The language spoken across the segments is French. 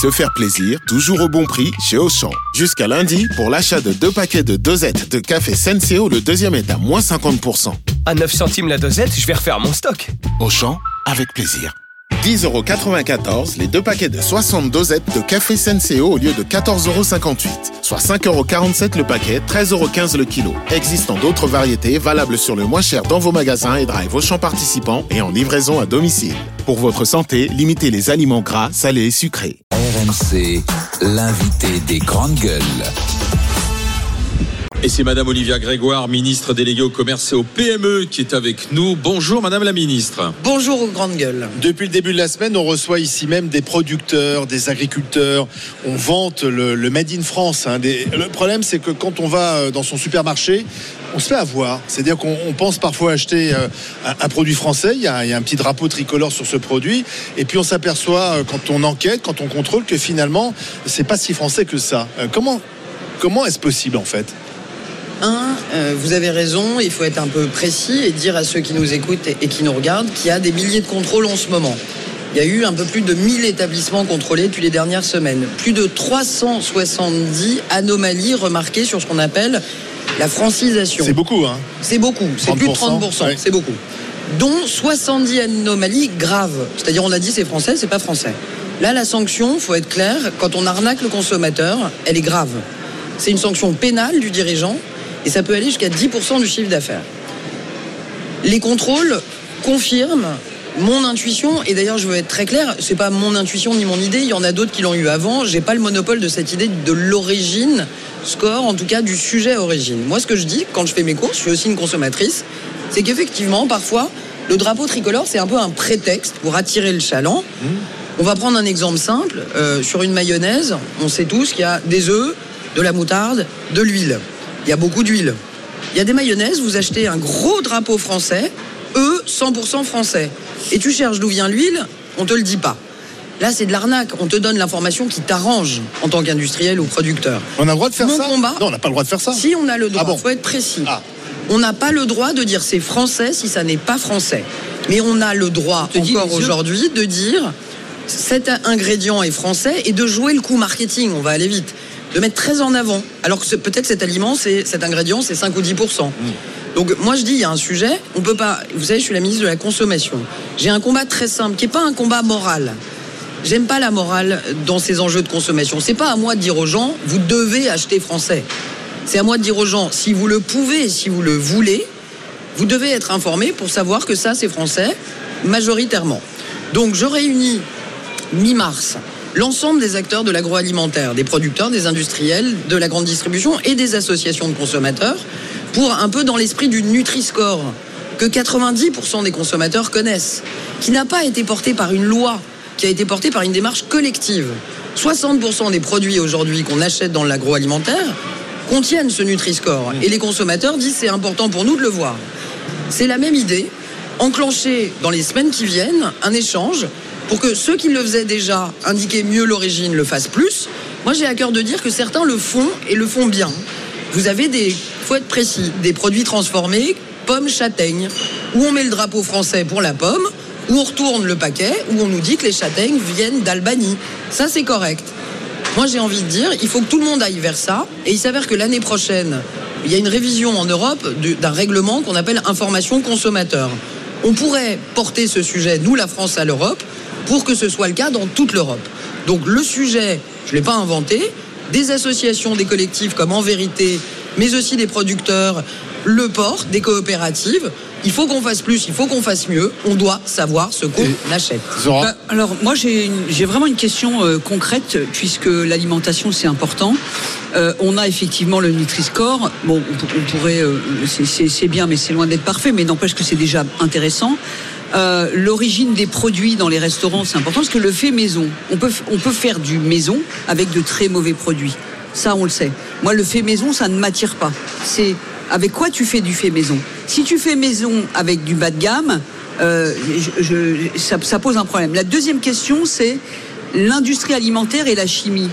Se faire plaisir, toujours au bon prix chez Auchan. Jusqu'à lundi, pour l'achat de deux paquets de dosettes de café Senseo, le deuxième est à moins 50%. À 9 centimes la dosette, je vais refaire mon stock. Auchan, avec plaisir. 10,94€ les deux paquets de 60 dosettes de café Senseo au lieu de 14,58€. Soit 5,47€ le paquet, 13,15€ le kilo. Existant d'autres variétés valables sur le moins cher dans vos magasins et drive Auchan participants et en livraison à domicile. Pour votre santé, limitez les aliments gras, salés et sucrés. RMC, l'invité des grandes gueules. Et c'est Madame Olivia Grégoire, ministre déléguée au commerce et au PME, qui est avec nous. Bonjour Madame la ministre. Bonjour aux grandes gueules. Depuis le début de la semaine, on reçoit ici même des producteurs, des agriculteurs. On vante le, le Made in France. hein. Des- Le problème, c'est que quand on va euh, dans son supermarché, on se fait avoir. C'est-à-dire qu'on on pense parfois acheter euh, un, un produit français. Il y, a, il y a un petit drapeau tricolore sur ce produit. Et puis on s'aperçoit, euh, quand on enquête, quand on contrôle, que finalement, c'est pas si français que ça. Comment, comment est-ce possible en fait? Un, euh, vous avez raison, il faut être un peu précis et dire à ceux qui nous écoutent et, et qui nous regardent qu'il y a des milliers de contrôles en ce moment. Il y a eu un peu plus de 1000 établissements contrôlés depuis les dernières semaines. Plus de 370 anomalies remarquées sur ce qu'on appelle la francisation. C'est beaucoup, hein C'est beaucoup, c'est plus de 30%, 30%, ouais. c'est beaucoup. Dont 70 anomalies graves. C'est-à-dire, on a dit c'est français, c'est pas français. Là, la sanction, faut être clair, quand on arnaque le consommateur, elle est grave. C'est une sanction pénale du dirigeant et ça peut aller jusqu'à 10% du chiffre d'affaires. Les contrôles confirment mon intuition, et d'ailleurs je veux être très clair, c'est pas mon intuition ni mon idée, il y en a d'autres qui l'ont eu avant, j'ai pas le monopole de cette idée de l'origine score, en tout cas du sujet origine. Moi ce que je dis quand je fais mes courses, je suis aussi une consommatrice, c'est qu'effectivement parfois le drapeau tricolore c'est un peu un prétexte pour attirer le chaland. On va prendre un exemple simple, euh, sur une mayonnaise, on sait tous qu'il y a des œufs, de la moutarde, de l'huile. Il y a beaucoup d'huile. Il y a des mayonnaises, vous achetez un gros drapeau français, eux, 100% français. Et tu cherches d'où vient l'huile, on te le dit pas. Là, c'est de l'arnaque. On te donne l'information qui t'arrange en tant qu'industriel ou producteur. On a le droit de faire Mon ça combat- Non, on n'a pas le droit de faire ça. Si on a le droit, Ah bon faut être précis. Ah. On n'a pas le droit de dire c'est français si ça n'est pas français. Mais on a le droit encore aujourd'hui de dire cet ingrédient est français et de jouer le coup marketing. On va aller vite. De mettre très en avant. Alors que peut-être cet aliment, c'est cet ingrédient, c'est 5 ou 10 Donc moi je dis il y a un sujet, on peut pas. Vous savez, je suis la ministre de la consommation. J'ai un combat très simple qui est pas un combat moral. J'aime pas la morale dans ces enjeux de consommation. C'est pas à moi de dire aux gens vous devez acheter français. C'est à moi de dire aux gens si vous le pouvez, si vous le voulez, vous devez être informé pour savoir que ça c'est français majoritairement. Donc je réunis mi-mars l'ensemble des acteurs de l'agroalimentaire, des producteurs, des industriels, de la grande distribution et des associations de consommateurs pour un peu dans l'esprit du Nutri-Score que 90% des consommateurs connaissent, qui n'a pas été porté par une loi, qui a été porté par une démarche collective. 60% des produits aujourd'hui qu'on achète dans l'agroalimentaire contiennent ce Nutri-Score et les consommateurs disent c'est important pour nous de le voir. C'est la même idée, enclencher dans les semaines qui viennent un échange pour que ceux qui le faisaient déjà, indiquer mieux l'origine, le fassent plus. Moi, j'ai à cœur de dire que certains le font et le font bien. Vous avez des, faut être précis, des produits transformés, pommes châtaignes, où on met le drapeau français pour la pomme, où on retourne le paquet, où on nous dit que les châtaignes viennent d'Albanie. Ça, c'est correct. Moi, j'ai envie de dire, il faut que tout le monde aille vers ça. Et il s'avère que l'année prochaine, il y a une révision en Europe d'un règlement qu'on appelle information consommateur. On pourrait porter ce sujet, nous, la France, à l'Europe, pour que ce soit le cas dans toute l'Europe. Donc le sujet, je ne l'ai pas inventé, des associations, des collectifs comme En Vérité, mais aussi des producteurs, le port, des coopératives. Il faut qu'on fasse plus, il faut qu'on fasse mieux. On doit savoir ce qu'on achète. Bah, alors moi j'ai une- j'ai vraiment une question euh, concrète puisque l'alimentation c'est important. Euh, on a effectivement le Nutri-Score. Bon, on, pour- on pourrait, euh, c'est- c'est c'est bien, mais c'est loin d'être parfait. Mais n'empêche que c'est déjà intéressant. Euh, L'origine des produits dans les restaurants c'est important parce que le fait maison, on peut faire du maison avec de très mauvais produits. Ça on le sait. Moi le fait maison ça ne m'attire pas. C'est avec quoi tu fais du fait maison? Si tu fais maison avec du bas de gamme, euh, ça pose un problème. La deuxième question, c'est l'industrie alimentaire et la chimie.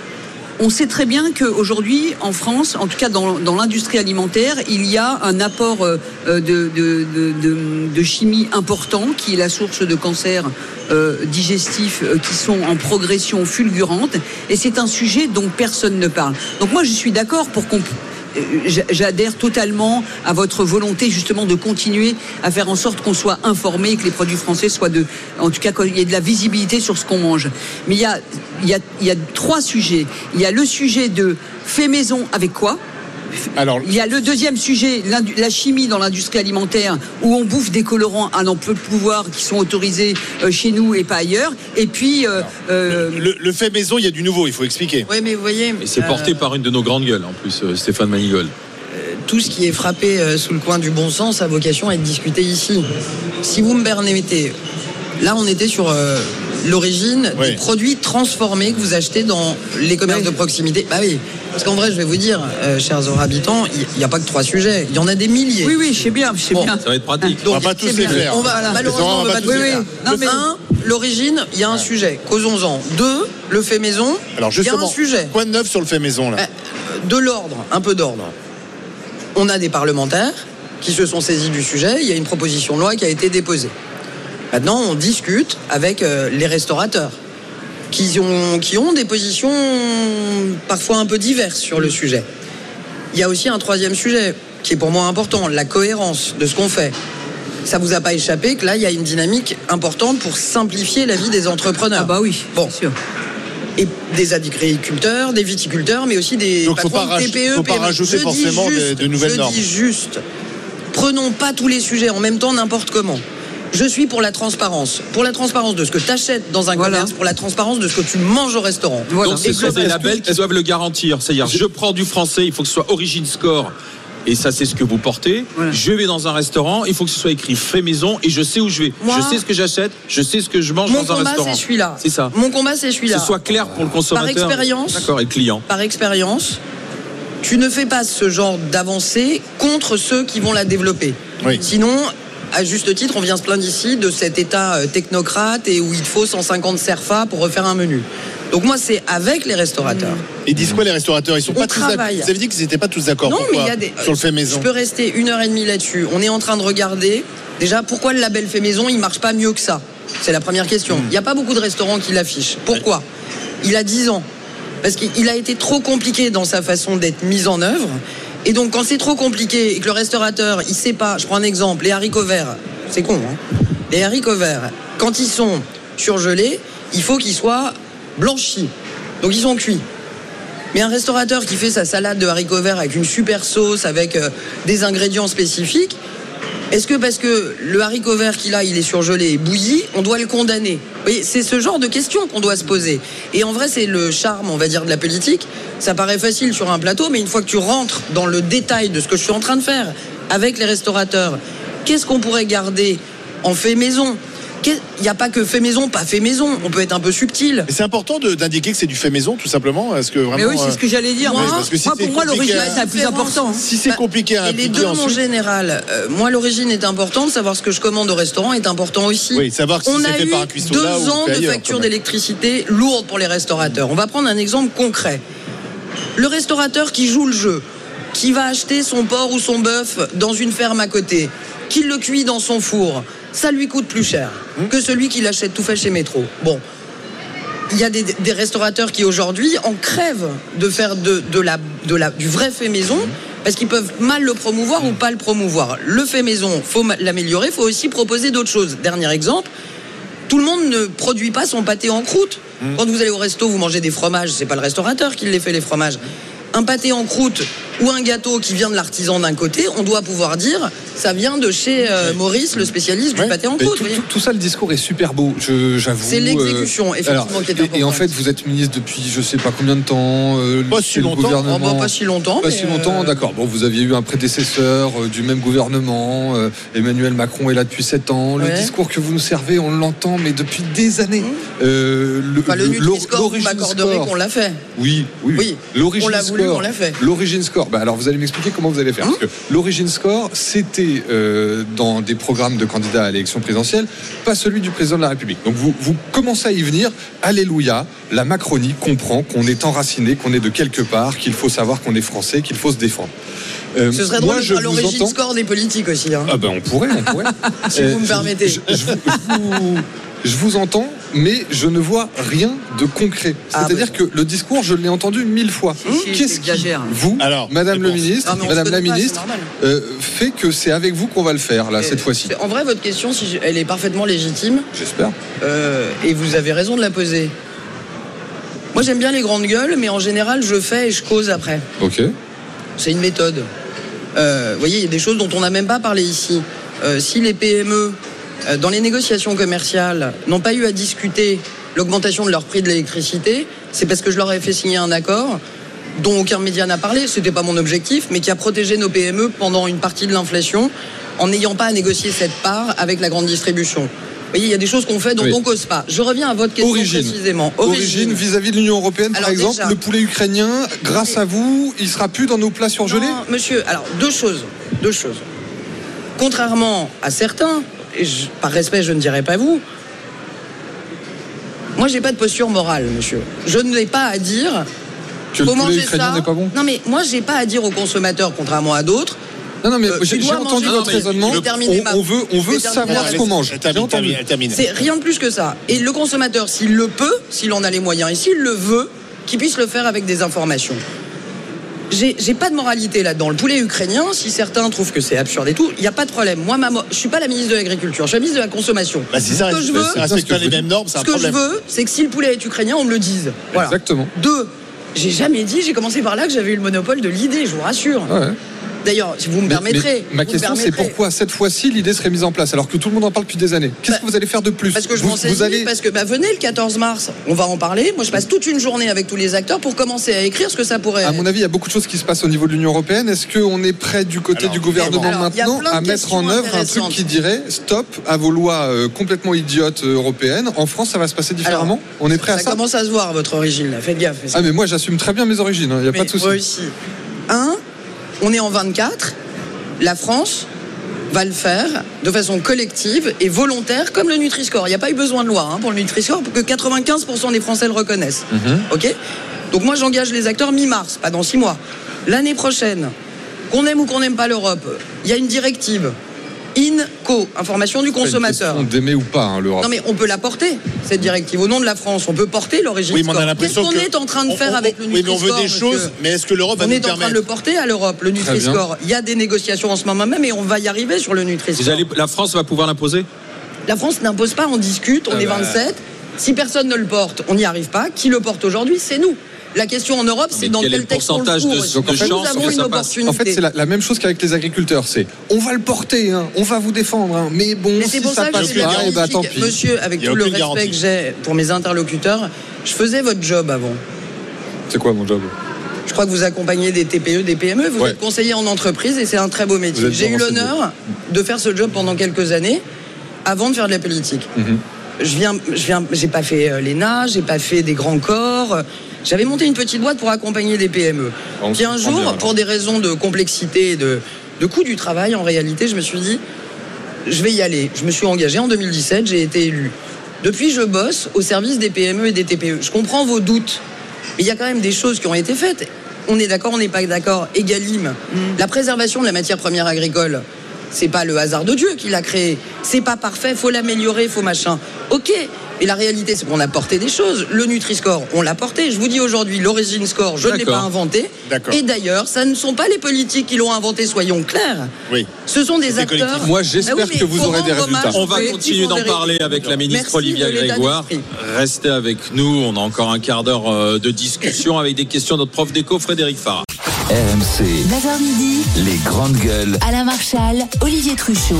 On sait très bien qu'aujourd'hui, en France, en tout cas dans, l'industrie alimentaire, il y a un apport euh, de, de, chimie important qui est la source de cancers euh, digestifs euh, qui sont en progression fulgurante. Et c'est un sujet dont personne ne parle. Donc moi, je suis d'accord pour qu'on j'adhère totalement à votre volonté justement de continuer à faire en sorte qu'on soit informé et que les produits français soient de, en tout cas qu'il y ait de la visibilité sur ce qu'on mange. Mais il y a trois sujets. Il y a le sujet de fait maison avec quoi alors, il y a le deuxième sujet, la chimie dans l'industrie alimentaire, où on bouffe des colorants à peu de pouvoir qui sont autorisés euh, chez nous et pas ailleurs. Et puis, euh, euh, le, fait maison, il y a du nouveau, il faut expliquer. Oui, mais vous voyez. Et c'est porté par une de nos grandes gueules, en plus, Stéphane Manigol. Tout ce qui est frappé sous le coin du bon sens a vocation à être discuté ici. Si vous me permettez, là, on était sur l'origine des produits transformés que vous achetez dans les commerces de proximité. Bah oui. Parce qu'en vrai, je vais vous dire, euh, chers habitants, il n'y a pas que trois sujets. Il y en a des milliers. Oui, oui, je sais bien. Je sais bien. Ça va être pratique. on va pas tous les faire. On va, malheureusement, on va pas tous les faire. Non, mais... Un, l'origine, il y a un sujet. Causons-en. Deux, le fait maison. Alors justement, il y a un sujet. Quoi de neuf sur le fait maison là euh, De l'ordre, un peu d'ordre. On a des parlementaires qui se sont saisis du sujet. Il y a une proposition de loi qui a été déposée. Maintenant, on discute avec euh, les restaurateurs qui ont, qui ont des positions parfois un peu diverses sur le sujet. Il y a aussi un troisième sujet qui est pour moi important, la cohérence de ce qu'on fait. Ça vous a pas échappé que là, il y a une dynamique importante pour simplifier la vie des entrepreneurs. Ah bah oui, bon. sûr. Et des agriculteurs, des viticulteurs, mais aussi des Donc patrons faut pas TPE, faut pas rajouter forcément de nouvelles normes. Je dis juste, prenons pas tous les sujets en même temps n'importe comment. Je suis pour la transparence. Pour la transparence de ce que tu achètes dans un commerce, pour la transparence de ce que tu manges au restaurant. Donc ce sont des labels qui doivent le garantir. C'est-à-dire, je prends du français, il faut que ce soit Origin Score. Et ça, c'est ce que vous portez. Je vais dans un restaurant, il faut que ce soit écrit fait maison et je sais où je vais. je sais ce que j'achète, je sais ce que je mange dans un restaurant. Mon combat, c'est celui-là. C'est ça. Mon combat, c'est celui-là. Que ce soit clair pour le consommateur. Par expérience. D'accord, et le client. Par expérience, tu ne fais pas ce genre d'avancée contre ceux qui vont la développer. Sinon, à juste titre, on vient se plaindre ici de cet état euh, technocrate et où il faut 150 serfa pour refaire un menu. Donc moi, c'est avec les restaurateurs. Ils disent quoi les restaurateurs? Ils sont pas tous d'accord. Vous avez dit qu'ils n'étaient pas tous d'accord. Non, mais il y a des sur le fait maison? Je peux rester une heure et demie là-dessus. On est en train de regarder déjà pourquoi le label fait maison il marche pas mieux que ça? C'est la première question. Hmm. Il n'y a pas beaucoup de restaurants qui l'affichent. Pourquoi? Il a 10 ans. Parce qu'il a été trop compliqué dans sa façon d'être mis en œuvre. Et donc, quand c'est trop compliqué et que le restaurateur, il sait pas, je prends un exemple, les haricots verts, c'est con, hein Les haricots verts, quand ils sont surgelés, il faut qu'ils soient blanchis. Donc, ils sont cuits. Mais un restaurateur qui fait sa salade de haricots verts avec une super sauce, avec euh, des ingrédients spécifiques, est-ce que parce que le haricot vert qu'il a, il est surgelé et bouilli, on doit le condamner? Oui, c'est ce genre de questions qu'on doit se poser. Et en vrai, c'est le charme, on va dire, de la politique. Ça paraît facile sur un plateau, mais une fois que tu rentres dans le détail de ce que je suis en train de faire avec les restaurateurs, qu'est-ce qu'on pourrait garder en fait maison? Il n'y a pas que fait maison, pas fait maison. On peut être un peu subtil. C'est important d'indiquer que c'est du fait maison, tout simplement. Est-ce que vraiment, Mais oui, c'est ce que j'allais dire. Moi, pour moi, l'origine, c'est plus important. Si c'est compliqué à Et les deux, en général. Euh, moi, l'origine est importante. Savoir ce que je commande au restaurant est important aussi. Oui, savoir si On a fait eu par deux ans de facture d'électricité lourde pour les restaurateurs. On va prendre un exemple concret. Le restaurateur qui joue le jeu, qui va acheter son porc ou son bœuf dans une ferme à côté, qui le cuit dans son four, ça lui coûte plus cher que celui qui l'achète tout fait chez Métro. Bon. Il y a des, restaurateurs qui aujourd'hui en crèvent de faire de, la, du vrai fait maison parce qu'ils peuvent mal le promouvoir ou pas le promouvoir. Le fait maison, faut l'améliorer, faut aussi proposer d'autres choses. Dernier exemple, tout le monde ne produit pas son pâté en croûte. Quand vous allez au resto, vous mangez des fromages, c'est pas le restaurateur qui les fait les fromages un pâté en croûte ou un gâteau qui vient de l'artisan d'un côté, on doit pouvoir dire ça vient de chez euh, Maurice, le spécialiste du pâté en croûte. Tout, ça, le discours est super beau, j'avoue. C'est l'exécution, euh, effectivement, qui est importante. Et en fait, vous êtes ministre depuis je sais pas combien de temps. Euh, pas, si longtemps. Oh, pas si longtemps. Pas si longtemps, d'accord. Bon, vous aviez eu un prédécesseur du même gouvernement. Emmanuel Macron est là depuis 7 ans. Le discours que vous nous servez, on l'entend, mais depuis des années. Mmh. le, enfin, le, le qu'on l'a fait. Oui, oui. oui. L'origine on l'a voulu, on l'a fait. L'origine score, Bah, alors vous allez m'expliquer comment vous allez faire. Que l'origine score, c'était euh, dans des programmes de candidats à l'élection présidentielle, pas celui du président de la République. Donc vous, vous commencez à y venir. Alléluia, la Macronie comprend qu'on est enraciné, qu'on est de quelque part, qu'il faut savoir qu'on est français, qu'il faut se défendre. Euh, Ce serait drôle moi, de je l'origine entends- score des politiques aussi. hein. Ah ben on pourrait, on pourrait. Si vous me permettez. Je, je vous, je vous- je vous entends, mais je ne vois rien de concret. Ah, C'est-à-dire que le discours, je l'ai entendu mille fois. Si, si, Qu'est-ce qui, vous, Alors, Madame le ministre, Madame la pas, ministre, euh, fait que c'est avec vous qu'on va le faire là cette fois-ci. En vrai, votre question, si je- elle est parfaitement légitime. J'espère. Euh, et vous avez raison de la poser. Moi, j'aime bien les grandes gueules, mais en général, je fais et je cause après. Ok. C'est une méthode. Euh, vous voyez, il y a des choses dont on n'a même pas parlé ici. Euh, si les PME, dans les négociations commerciales, n'ont pas eu à discuter l'augmentation de leur prix de l'électricité, c'est parce que je leur ai fait signer un accord dont aucun média n'a parlé, ce n'était pas mon objectif, mais qui a protégé nos PME pendant une partie de l'inflation en n'ayant pas à négocier cette part avec la grande distribution. Vous voyez, il y a des choses qu'on fait dont Oui. on cause pas. Je reviens à votre question Origine. précisément. Origine vis-à-vis de l'Union européenne, par exemple, déjà- le poulet ukrainien, grâce à vous, il sera plus dans nos plats surgelés? Non, monsieur, alors deux choses. Deux choses. Contrairement à certains, je- par respect, je ne dirais pas vous, moi, j'ai pas de posture morale, monsieur. Je n'ai pas à dire. Que le faut poulet manger ça. n'est pas bon Non, mais moi, j'ai pas à dire aux consommateurs, contrairement à d'autres. Non, non, mais Euh, j'ai entendu manger- votre raisonnement. On, ma- on veut, on veut savoir ce qu'on mange. Elle J'ai termine, entendu. elle termine. C'est rien de plus que ça. Et le consommateur, s'il le peut, s'il en a les moyens et s'il le veut, qu'il puisse le faire avec des informations. J'ai pas de moralité là-dedans. Le poulet ukrainien, si certains trouvent que c'est absurde et tout, il n'y a pas de problème. Moi, ma mo- je suis pas la ministre de l'Agriculture, je suis la ministre de la Consommation. Bah, si ça Ce que je veux- les mêmes normes, c'est un Ce que je veux, c'est que si le poulet est ukrainien, on me le dise. Voilà. Exactement. Deux, j'ai jamais dit, j'ai commencé par là que j'avais eu le monopole de l'idée, je vous rassure. Ouais. D'ailleurs, si vous me Mais- permettrez. mais ma question, c'est pourquoi cette fois-ci l'idée serait mise en place alors que tout le monde en parle depuis des années Qu'est-ce Bah, que vous allez faire de plus Parce que je vous, vous allez parce que bah, venez le 14 mars, on va en parler. Moi, je passe toute une journée avec tous les acteurs pour commencer à écrire ce que ça pourrait À être. mon avis, il y a beaucoup de choses qui se passent au niveau de l'Union européenne. Est-ce qu'on est prêt du côté Alors, du gouvernement alors, maintenant à mettre en œuvre un truc qui dirait stop à vos lois euh, complètement idiotes euh, européennes En France, ça va se passer différemment On est prêt à ça ça commence à se voir, votre origine, là. Faites gaffe. Ah, mais moi, j'assume très bien mes origines. Il n'y a pas de souci. Moi aussi. Un, on est en 24. La France va le faire de façon collective et volontaire, comme le Nutri-Score. Il n'y a pas eu besoin de loi hein, pour le Nutri-Score, pour que 95% des Français le reconnaissent. Mhm. OK? Donc moi, j'engage les acteurs mi-mars, pas dans six mois. L'année prochaine, qu'on aime ou qu'on n'aime pas l'Europe, il y a une directive. INCO, information du consommateur. question d'aimer ou pas hein, l'Europe. Non mais on peut la porter, cette directive. Au nom de la France, on peut porter l'origine Oui, mais on a score. l'impression Qu'est-ce qu'on que- est en train de on- faire on- avec le Oui, mais on veut Nutri-Score, des choses, mais est-ce que l'Europe va on nous est en train permettre de le porter à l'Europe, le. Nutri-Score. Il y a des négociations en ce moment même et on va y arriver sur le Nutri-Score. la France va pouvoir l'imposer? La France n'impose pas, on discute, on Ah est bah. 27. Si personne ne le porte, on n'y arrive pas. Qui le porte aujourd'hui? C'est nous. La question en Europe, c'est dans quel quel texte on le pourcentage de- Nous avons que une ça passe opportunité. En fait, c'est la, la même chose qu'avec les agriculteurs. C'est on va le porter, hein, on va vous défendre, hein, mais bon, Mais si c'est pour ça ça que passe pas, eh ben, tant pis. Monsieur, avec tout le respect garantie. que j'ai pour mes interlocuteurs, je faisais votre job avant. C'est quoi mon job? Je crois que vous accompagnez des TPE, des PME, vous Ouais. êtes conseiller en entreprise et c'est un très beau métier. J'ai eu l'honneur de faire ce job pendant quelques années avant de faire de la politique. Mhm. Je viens, je viens, j'ai pas fait euh, l'ENA, j'ai pas fait des grands corps. J'avais monté une petite boîte pour accompagner des PME. On Puis un jour, pour des raisons de complexité et de, de coût du travail, en réalité, je me suis dit, je vais y aller. Je me suis engagé en 2017, j'ai été élu. Depuis, je bosse au service des PME et des TPE. Je comprends vos doutes, mais il y a quand même des choses qui ont été faites. On est d'accord, on n'est pas d'accord. Egalim, la préservation de la matière première agricole, c'est pas le hasard de Dieu qui l'a créé. C'est pas parfait, faut l'améliorer, faut machin. Ok. Et la réalité, c'est qu'on a porté des choses. Le Nutri-Score, on l'a porté. Je vous dis aujourd'hui, l'Origine Score, je ne l'ai pas inventé. D'accord. Et d'ailleurs, ça ne sont pas les politiques qui l'ont inventé, soyons clairs. Oui. Ce sont des acteurs. collectif. Moi, j'espère Ah oui, que vous aurez des résultats. On va continuer en d'en parler avec la ministre Merci Olivia Grégoire. Restez avec nous, on a encore un quart d'heure euh, de discussion avec des questions de notre prof d'éco Frédéric Farah. RMC, 9h midi, les grandes gueules. Alain Marchal, Olivier Truchot.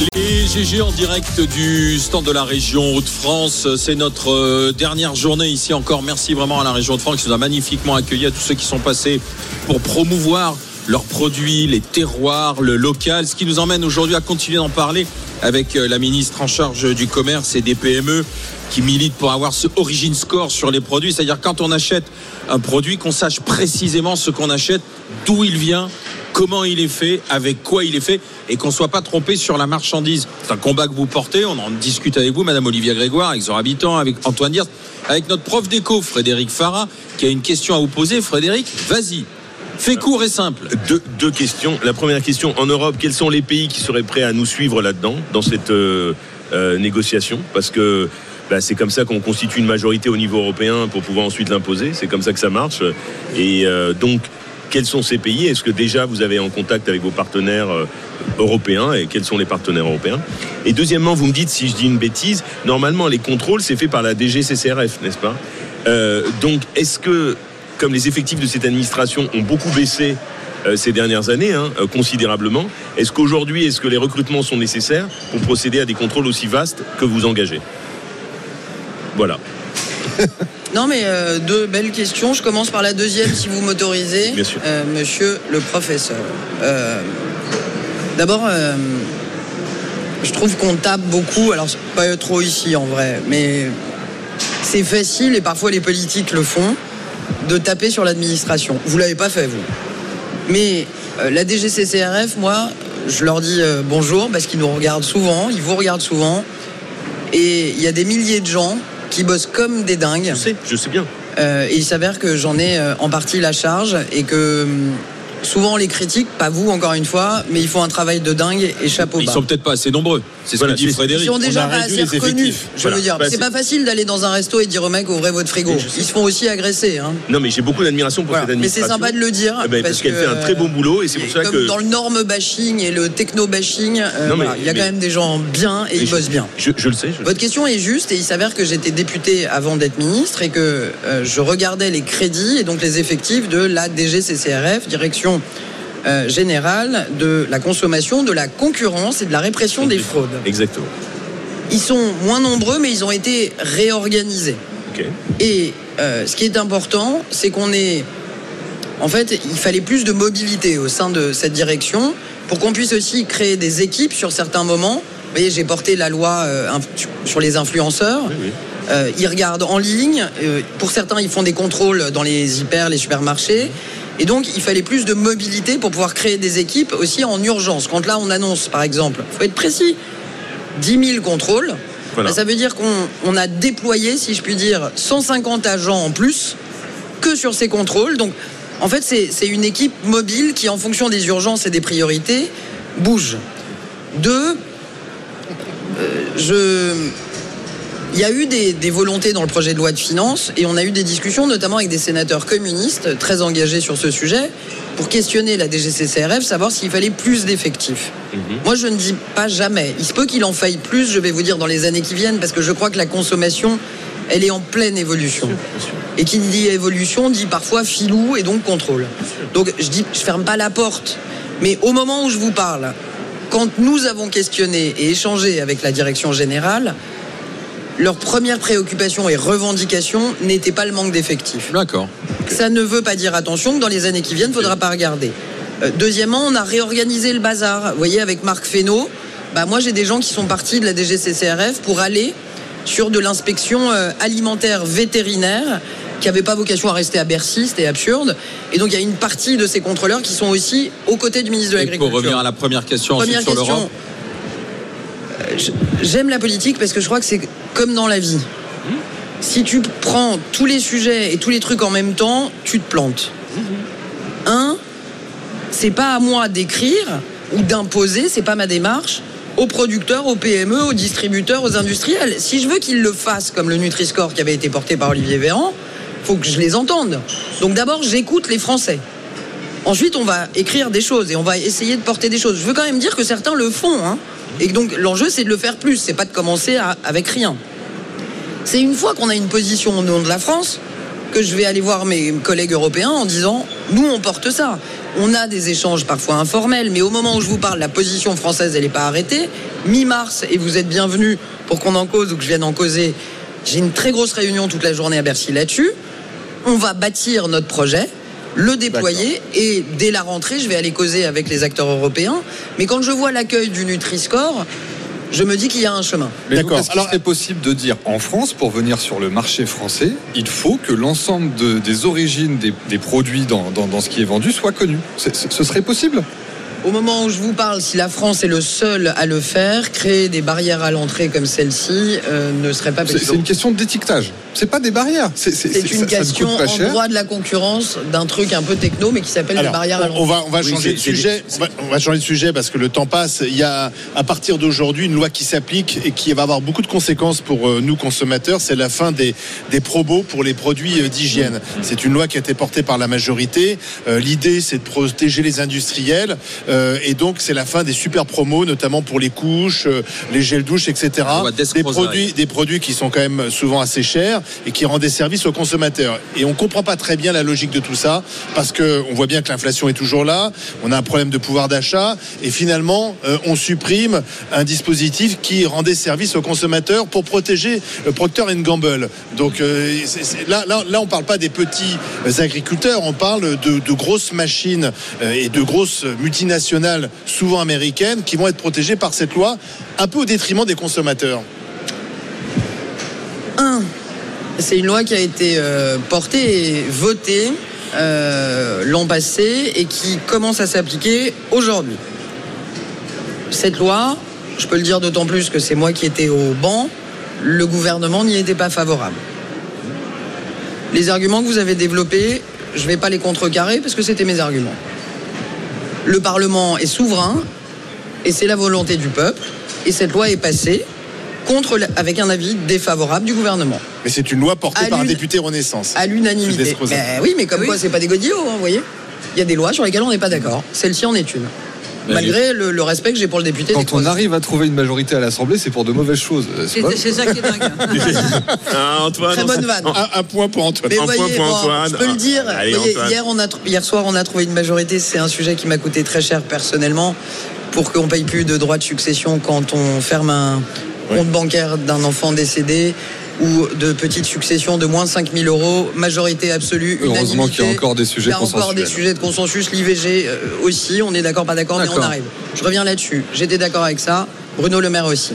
Les GG en direct du stand de la région Hauts-de-France. C'est notre euh, dernière journée ici encore. Merci vraiment à la région de France qui nous a magnifiquement accueillis, à tous ceux qui sont passés pour promouvoir leurs produits, les terroirs, le local. Ce qui nous emmène aujourd'hui à continuer d'en parler avec euh, la ministre en charge du commerce et des PME, qui milite pour avoir ce origin score sur les produits, c'est-à-dire quand on achète un produit, qu'on sache précisément ce qu'on achète, d'où il vient, comment il est fait, avec quoi il est fait, et qu'on ne soit pas trompé sur la marchandise. C'est un combat que vous portez, on en discute avec vous, Madame Olivia Grégoire, avec son habitant, avec Antoine Diers, avec notre prof d'éco, Frédéric Farah, qui a une question à vous poser. Frédéric, vas-y. Fais court et simple. Deux, deux, questions. La première question, en Europe, quels sont les pays qui seraient prêts à nous suivre là-dedans, dans cette euh, euh, négociation? Parce que bah, c'est comme ça qu'on constitue une majorité au niveau européen pour pouvoir ensuite l'imposer. C'est comme ça que ça marche. Et euh, donc, quels sont ces pays? Est-ce que déjà vous avez en contact avec vos partenaires euh, européens et quels sont les partenaires européens? Et deuxièmement, vous me dites si je dis une bêtise, normalement les contrôles c'est fait par la DGCCRF, n'est-ce pas? Euh, Donc est-ce que, comme les effectifs de cette administration ont beaucoup baissé euh, ces dernières années, hein, considérablement, est-ce qu'aujourd'hui, est-ce que les recrutements sont nécessaires pour procéder à des contrôles aussi vastes que vous engagez? Voilà. Non, mais euh, deux belles questions. Je commence par la deuxième, si vous m'autorisez. Bien sûr. Euh, monsieur le professeur. Euh, D'abord, je trouve qu'on tape beaucoup. Alors, pas trop ici en vrai, mais c'est facile et parfois les politiques le font de taper sur l'administration. Vous l'avez pas fait, vous. Mais la DGCCRF, moi, je leur dis bonjour parce qu'ils nous regardent souvent, ils vous regardent souvent. Et il y a des milliers de gens qui bossent comme des dingues. Je sais, je sais bien. Euh, et il s'avère que j'en ai euh, en partie la charge et que hum, souvent on les critique, pas vous encore une fois, mais ils font un travail de dingue et chapeau Ils bas. sont peut-être pas assez nombreux. C'est ce Voilà, que dit Frédéric. Ils sont déjà on a pas assez reconnus. Je Voilà. veux dire, Bah, c'est pas facile d'aller dans un resto et dire au mec ouvrez votre frigo. Ils se font aussi agresser. Hein. Non, mais j'ai beaucoup d'admiration pour Voilà. cette Mais c'est sympa de le dire. Eh ben, parce qu'elle fait un très bon boulot et c'est pour ça comme que- dans le norme bashing et le techno bashing, euh, mais- il y a mais- quand même des gens bien et ils je- bossent bien. Je, je le sais. je Votre question est juste et il s'avère que j'étais député avant d'être ministre et que euh, je regardais les crédits et donc les effectifs de la DGCCRF, Direction euh, générale de la consommation, de la concurrence et de la répression des fraudes. Exactement. Ils sont moins nombreux mais ils ont été réorganisés. Ok. Et euh, ce qui est important, c'est qu'on est. En fait, il fallait plus de mobilité au sein de cette direction pour qu'on puisse aussi créer des équipes sur certains moments. Vous voyez, j'ai porté la loi euh, sur les influenceurs. Oui, oui. Euh, ils regardent en ligne. Pour certains, ils font des contrôles dans les hyper, les supermarchés. Et donc, il fallait plus de mobilité pour pouvoir créer des équipes aussi en urgence. Quand là, on annonce, par exemple, il faut être précis, 10 000 contrôles, Voilà. ça veut dire qu'on on a déployé, si je puis dire, 150 agents en plus que sur ces contrôles. Donc, en fait, c'est c'est une équipe mobile qui, en fonction des urgences et des priorités, bouge. Deux, euh, je. Il y a eu des, des volontés dans le projet de loi de finances et on a eu des discussions, notamment avec des sénateurs communistes très engagés sur ce sujet, pour questionner la DGCCRF, savoir s'il fallait plus d'effectifs. Moi, je ne dis pas jamais. Il se peut qu'il en faille plus, je vais vous dire, dans les années qui viennent, parce que je crois que la consommation, elle est en pleine évolution. Et qui dit évolution dit parfois filou et donc contrôle. Donc je dis, je ferme pas la porte. Mais au moment où je vous parle, quand nous avons questionné et échangé avec la direction générale, leur première préoccupation et revendication n'était pas le manque d'effectifs. D'accord. Ça ne veut pas dire attention que dans les années qui viennent, il ne faudra pas regarder. Euh, deuxièmement, on a réorganisé le bazar. Vous voyez, avec Marc Fesneau, bah, moi j'ai des gens qui sont partis de la DGCCRF pour aller sur de l'inspection euh, alimentaire vétérinaire qui n'avait pas vocation à rester à Bercy, c'était absurde. Et donc il y a une partie de ces contrôleurs qui sont aussi aux côtés du ministre de Et pour l'Agriculture. revenir à la première question Première sur l'Europe. J'aime la politique parce que je crois que c'est comme dans la vie. Si tu prends tous les sujets et tous les trucs en même temps, tu te plantes. Un, c'est pas à moi d'écrire ou d'imposer, c'est pas ma démarche aux producteurs, aux PME, aux distributeurs, aux industriels. Si je veux qu'ils le fassent comme le Nutri-Score qui avait été porté par Olivier Véran, faut que je les entende. Donc d'abord, j'écoute les Français. Ensuite, on va écrire des choses et on va essayer de porter des choses. Je veux quand même dire que certains le font. hein. Et donc, l'enjeu, c'est de le faire plus. C'est pas de commencer avec rien. C'est une fois qu'on a une position au nom de la France que je vais aller voir mes collègues européens en disant nous, on porte ça. On a des échanges parfois informels, mais au moment où je vous parle, la position française, elle n'est pas arrêtée. Mi-mars, et vous êtes bienvenus pour qu'on en cause ou que je vienne en causer, j'ai une très grosse réunion toute la journée à Bercy là-dessus. On va bâtir notre projet, le déployer, et dès la rentrée, je vais aller causer avec les acteurs européens. Mais quand je vois l'accueil du Nutri-Score, Je me dis qu'il y a un chemin. D'accord. est-ce qu'il Alors- serait possible de dire en France, pour venir sur le marché français, il faut que l'ensemble de- des origines des, des produits dans, dans- dans ce qui est vendu soit connu Ce serait possible? Au moment où je vous parle, si la France est le seul à le faire, créer des barrières à l'entrée comme celle-ci euh, ne serait pas C'est possible. c'est une question d'étiquetage. C'est pas des barrières. C'est une ça- ça ne question pas en droit de la concurrence d'un truc un peu techno, mais qui s'appelle les barrières à on l'entrée. va, on va Oui, changer de sujet. On va, on va changer de sujet parce que le temps passe. Il y a à partir d'aujourd'hui une loi qui s'applique et qui va avoir beaucoup de conséquences pour euh, nous consommateurs. C'est la fin des, des probos pour les produits euh, d'hygiène. C'est une loi qui a été portée par la majorité. Euh, L'idée, c'est de protéger les industriels euh, et donc c'est la fin des super promos, notamment pour les couches, euh, les gels douches, etc. Des produits, des produits qui sont quand même souvent assez chers et qui rendent des services aux consommateurs. Et on comprend pas très bien la logique de tout ça parce que on voit bien que l'inflation est toujours là, on a un problème de pouvoir d'achat et finalement euh, on supprime un dispositif qui rendait service aux consommateurs pour protéger euh, Procter Gamble. Donc euh, là, là, là, on parle pas des petits euh, agriculteurs, on parle de, de grosses machines euh, et de grosses multinationales, souvent américaines, qui vont être protégées par cette loi, un peu au détriment des consommateurs. Un, c'est une loi qui a été euh, portée et votée euh, l'an passé et qui commence à s'appliquer aujourd'hui. Cette loi, je peux le dire d'autant plus que c'est moi qui étais au banc, le gouvernement n'y était pas favorable. Les arguments que vous avez développés, je ne vais pas les contrecarrer parce que c'était mes arguments. Le Parlement est souverain et c'est la volonté du peuple et cette loi est passée contre, avec un avis défavorable du gouvernement. Mais c'est une loi portée À par un député Renaissance. À l'unanimité. Ben oui, mais comme quoi, c'est pas des godillots, hein, vous voyez. Il y a des lois sur lesquelles on n'est pas d'accord. Celle-ci en est une. Malgré le, le respect que j'ai pour le député. Quand on arrive à trouver une majorité à l'Assemblée, c'est pour de mauvaises choses. C'est ça qui est dingue. Ah, Antoine, Très on bonne vanne. Un, un point pour Antoine. Mais Un point voyez, pour bon, Antoine. je peux le dire. Allez, Vous voyez, Antoine. hier, on a, tr- hier soir, on a trouvé une majorité. C'est un sujet qui m'a coûté très cher personnellement pour qu'on paye plus de droits de succession quand on ferme un compte bancaire d'un enfant décédé ou de petites successions de moins de 5 000 euros, majorité absolue. Heureusement qu'il y a encore des sujets Il y a encore des sujets de consensus, l'IVG aussi, on est d'accord, pas d'accord, mais on arrive. Je reviens là-dessus. J'étais d'accord avec ça. Bruno Le Maire aussi.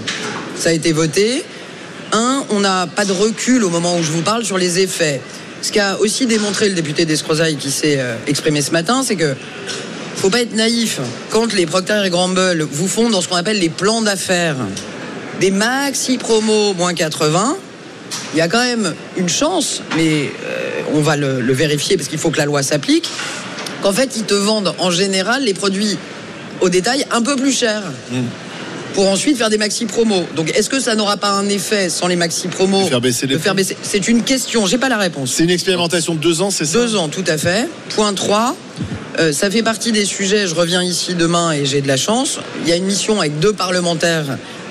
Ça a été voté. Un, on n'a pas de recul au moment où je vous parle sur les effets. Ce qu'a aussi démontré le député d'Escrozaille qui s'est euh, exprimé ce matin, c'est que faut pas être naïf. Quand les Procter et Gamble vous font dans ce qu'on appelle les plans d'affaires des maxi promos moins 80, il y a quand même une chance, mais euh, on va le, le vérifier parce qu'il faut que la loi s'applique, qu'en fait ils te vendent en général les produits au détail un peu plus cher. Pour ensuite faire des maxi promos. Donc est-ce que ça n'aura pas un effet sans les maxi promos De faire baisser les de faire baisser C'est une question, j'ai pas la réponse. C'est une expérimentation de deux ans, c'est ça? Deux ans, tout à fait. Point 3. euh, ça fait partie des sujets, je reviens ici demain et j'ai de la chance. Il y a une mission avec deux parlementaires,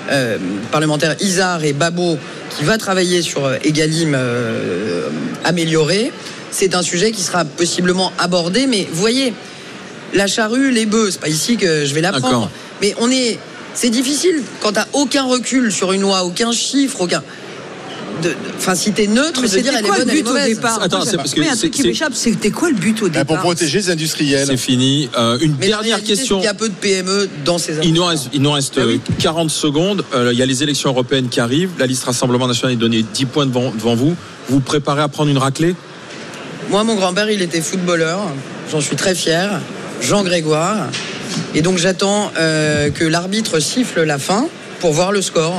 euh, parlementaires Isard et Babo, qui va travailler sur euh, Egalim euh, amélioré. C'est un sujet qui sera possiblement abordé, mais voyez, la charrue, les bœufs, c'est pas ici que je vais l'apprendre. Mais on est. C'est difficile quand t'as aucun recul sur une loi, aucun chiffre, aucun. Enfin, si t'es neutre, Mais de dire elle est quoi le bonne, elle est but au mauvaise. départ Attends, c'est parce que Oui, un c'est- truc qui c'est- m'échappe, c'était quoi le but au Bah, départ Pour protéger les industriels. C'est fini. Euh, une Mais dernière question. qu'il y a peu de PME dans ces Il nous reste, il nous reste Ah oui. euh, 40 secondes. Euh, il y a les élections européennes qui arrivent. La liste Rassemblement National est donnée 10 points devant, devant vous. Vous vous préparez à prendre une raclée? Moi, mon grand-père, il était footballeur. J'en suis très fier. Jean Grégoire. Et donc, j'attends euh, que l'arbitre siffle la fin pour voir le score.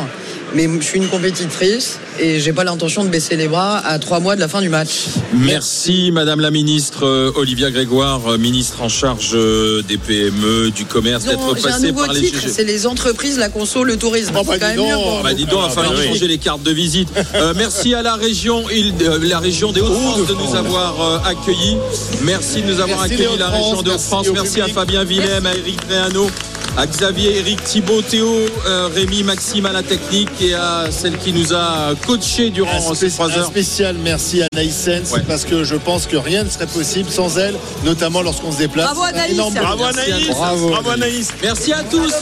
Mais je suis une compétitrice et j'ai pas l'intention de baisser les bras à trois mois de la fin du match. Merci Madame la ministre euh, Olivia Grégoire, euh, ministre en charge euh, des PME, du commerce, d'être passée par les GG. c'est les entreprises, la conso, le tourisme. Oh, bah, C'est quand dis même mieux donc. pour Bah vous. dis donc, il va falloir bah oui. changer les cartes de visite. Euh, merci à la région, euh, la région des Hauts-de-France de nous avoir euh, accueillis. Merci de nous avoir Merci, accueillis la région des Hauts-de-France. Merci Merci à. Fabien Willem, à Eric Réano, à Xavier, Eric Thibault, Théo, euh, Rémi, Maxime à la technique et à celle qui nous a coaché durant Un, ces trois un heures. spécial merci à Anaïs Sens Ouais. parce que je pense que rien ne serait possible sans elle, notamment lorsqu'on se déplace. Bravo, Un Anaïs. Bravo Anaïs Bravo Anaïs Merci à tous.